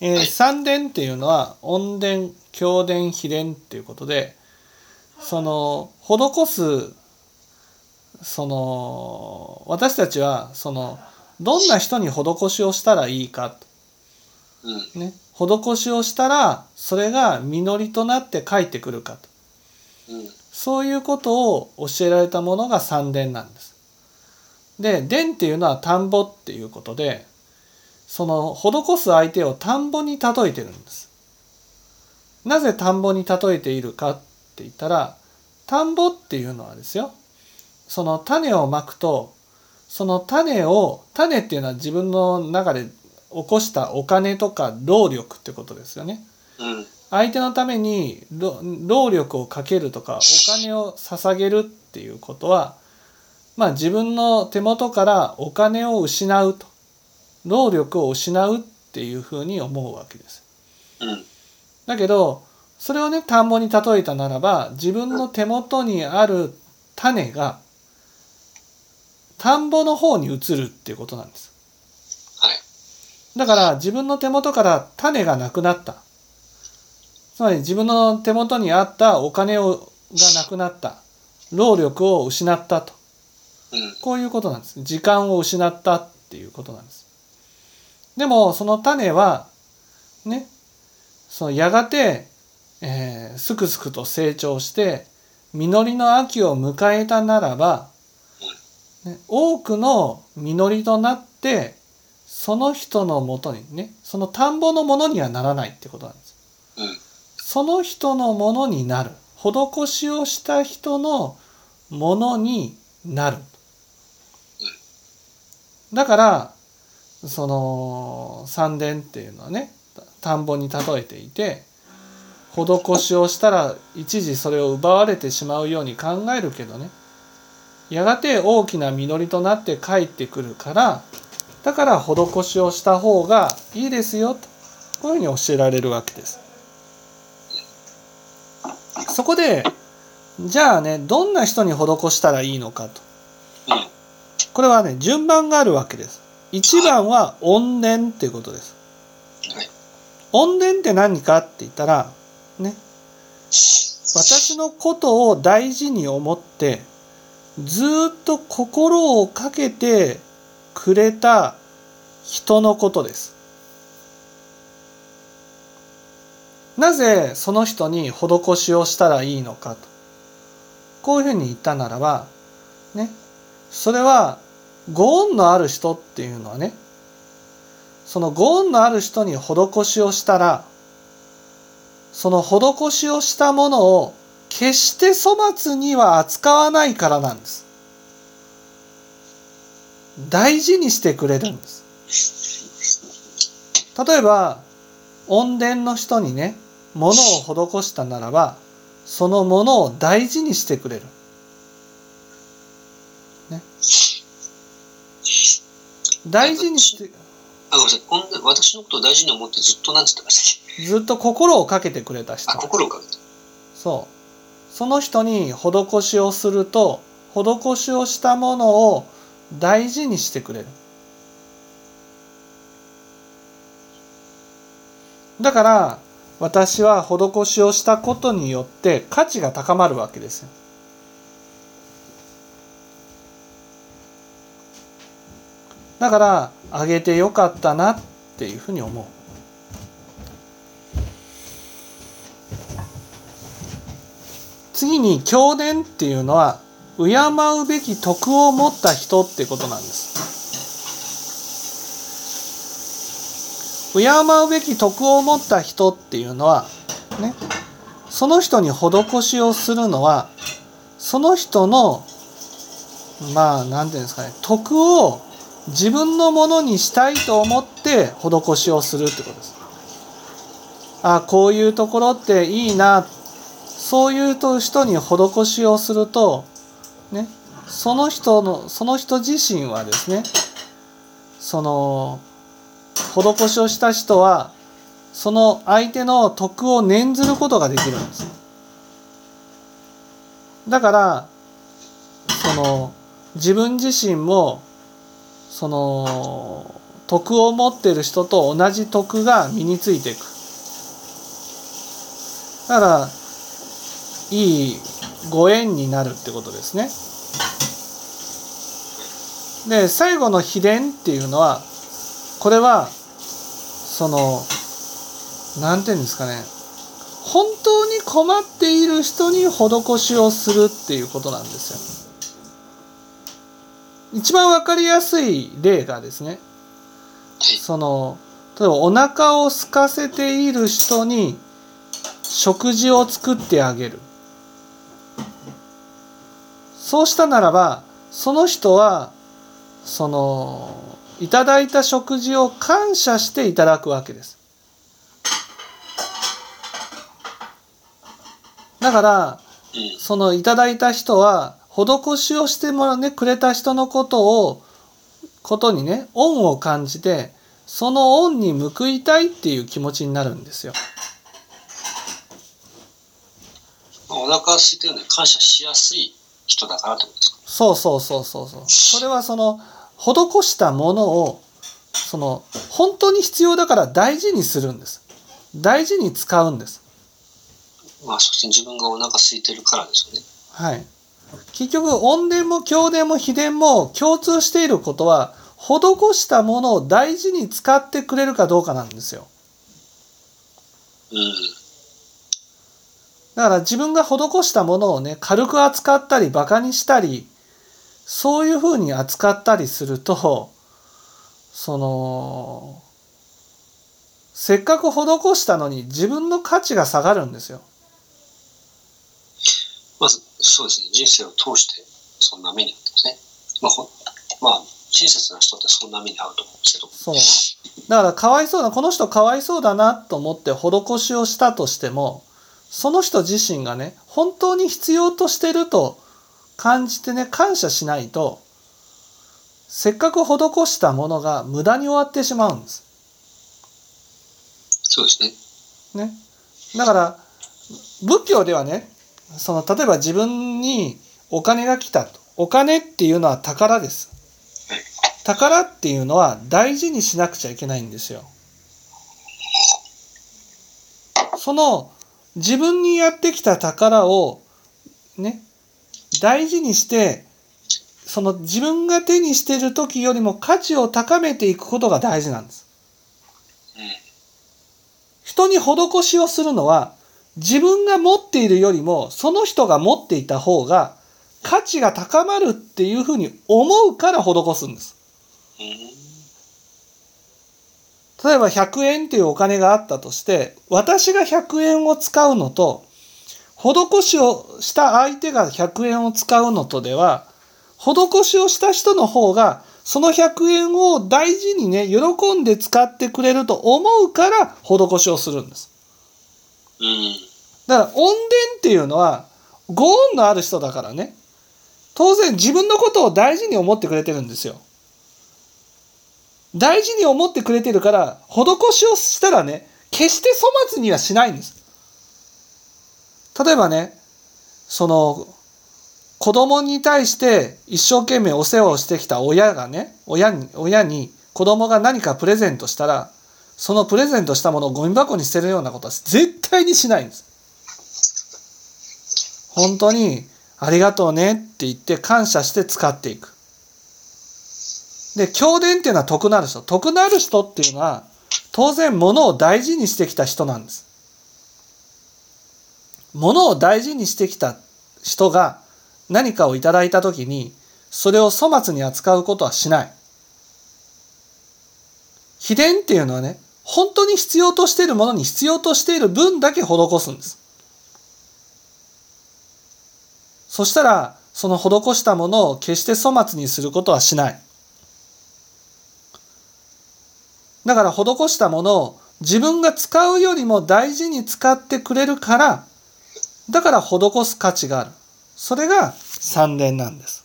えーはい三伝っていうのは音伝経伝秘伝っていうことでその施すその私たちはそのどんな人に施しをしたらいいかうん。ね、施しをしたらそれが実りとなって帰ってくるかとうん。そういうことを教えられたものが三伝なんです。で伝っていうのは田んぼっていうことでその施す相手を田んぼに例えてるんです。なぜ田んぼに例えているかって言ったら田んぼっていうのはですよその種をまくとその種を種っていうのは自分の中で起こしたお金とか労力ってことですよね。うん。相手のために労労力をかけるとかお金を捧げるっていうことはまあ自分の手元からお金を失うと労力を失うっていうふうに思うわけです。うん。だけどそれをね田んぼに例えたならば自分の手元にある種が田んぼの方に移るっていうことなんです。はい。だから自分の手元から種がなくなった。つまり自分の手元にあったお金をがなくなった。労力を失ったと。うん。こういうことなんです。時間を失ったっていうことなんです。でもその種はね、そのやがて、えーすくすくと成長して実りの秋を迎えたならば、ね、多くの実りとなってその人のもとにねその田んぼのものにはならないってことなんです。うん。その人のものになる施しをした人のものになるだからその三伝っていうのはね田んぼに例えていて施しをしたら一時それを奪われてしまうように考えるけどねやがて大きな実りとなって帰ってくるからだから施しをした方がいいですよとこういうふうに教えられるわけです。そこでじゃあねどんな人に施したらいいのかと。これはね順番があるわけです。一番は怨念っていうことです。はい。怨念って何かって言ったらね私のことを大事に思ってずーっと心をかけてくれた人のことです。なぜその人に施しをしたらいいのかと。こういうふうに言ったならば、ね、それはご恩のある人っていうのはね、そのご恩のある人に施しをしたら、その施しをしたものを決して粗末には扱わないからなんです。大事にしてくれるんです。例えば、恩伝の人にね、物を施したならば、そのものを大事にしてくれる。ね。大事にして、あ、ごめんなさい。こんな私のことを大事に思ってずっとなんつってましたっずっと心をかけてくれた人けあ、。心をかけて。そう。その人に施しをすると、施しをしたものを大事にしてくれる。だから、私は施しをしたことによって価値が高まるわけですよ。だから、あげてよかったなっていうふうに思う。次に教伝っていうのは敬うべき徳を持った人ってことなんです。敬うべき徳を持った人っていうのはねその人に施しをするのはその人のまあ何て言うんですかね徳を自分のものにしたいと思って施しをするってことです。あこういうところっていいなそういう人に施しをするとねその人のその人自身はですねその施しをした人はその相手の徳を念ずることができるんです。だからその自分自身もその徳を持ってる人と同じ徳が身についていく。だからいいご縁になるってことですね。で最後の秘伝っていうのはこれはその何て言うんですかね。本当に困っている人に施しをするっていうことなんですよ。一番わかりやすい例がですね。その例えばお腹を空かせている人に食事を作ってあげる。そうしたならばその人はそのいただいた食事を感謝していただくわけです。だからそのいただいた人は施しをしてもらねくれた人のことをことにね恩を感じてその恩に報いたいっていう気持ちになるんですよ。お腹空いてるので感謝しやすい人だからってことですか？そうそうそうそうそう。それはその施したものをその本当に必要だから大事にするんです。大事に使うんです。まあそして自分がお腹空いてるからですよね。はい。結局怨念も経伝も秘伝も共通していることは施したものを大事に使ってくれるかどうかなんですよ。うん。だから自分が施したものをね軽く扱ったりバカにしたりそういうふうに扱ったりするとそのせっかく施したのに自分の価値が下がるんですよ。まず、そうですね、人生を通してそんな目に遭ってますね。まあ、ほまあ、親切な人ってそんな目に遭うと思うんですけど。そう。だからかわいそうな、この人かわいそうだなと思って施しをしたとしても、その人自身がね、本当に必要としてると感じてね、感謝しないと、せっかく施したものが無駄に終わってしまうんです。そうですね。ね。だから、仏教ではね、その例えば自分にお金が来たと。お金っていうのは宝です。宝っていうのは大事にしなくちゃいけないんですよ。その自分にやってきた宝をね、大事にして、その自分が手にしている時よりも価値を高めていくことが大事なんです。うん。人に施しをするのは自分が持っているよりもその人が持っていた方が価値が高まるっていうふうに思うから施すんです。例えば100円っていうお金があったとして私が100円を使うのと施しをした相手が100円を使うのとでは施しをした人の方がその100円を大事にね喜んで使ってくれると思うから施しをするんです。うん。だから怨伝っていうのはご恩のある人だからね当然自分のことを大事に思ってくれてるんですよ。大事に思ってくれてるから施しをしたらね決して粗末にはしないんです。例えばねその子供に対して一生懸命お世話をしてきた親がね親に親に子供が何かプレゼントしたらそのプレゼントしたものをゴミ箱に捨てるようなことは絶対にしないんです。本当にありがとうねって言って感謝して使っていく。で、教伝っていうのは徳なる人。徳なる人っていうのは当然物を大事にしてきた人なんです。物を大事にしてきた人が何かをいただいたときにそれを粗末に扱うことはしない。秘伝っていうのはね、本当に必要としているものに必要としている分だけ施すんです。そしたら、その施したものを決して粗末にすることはしない。だから施したものを自分が使うよりも大事に使ってくれるから、だから施す価値がある。それが三連なんです。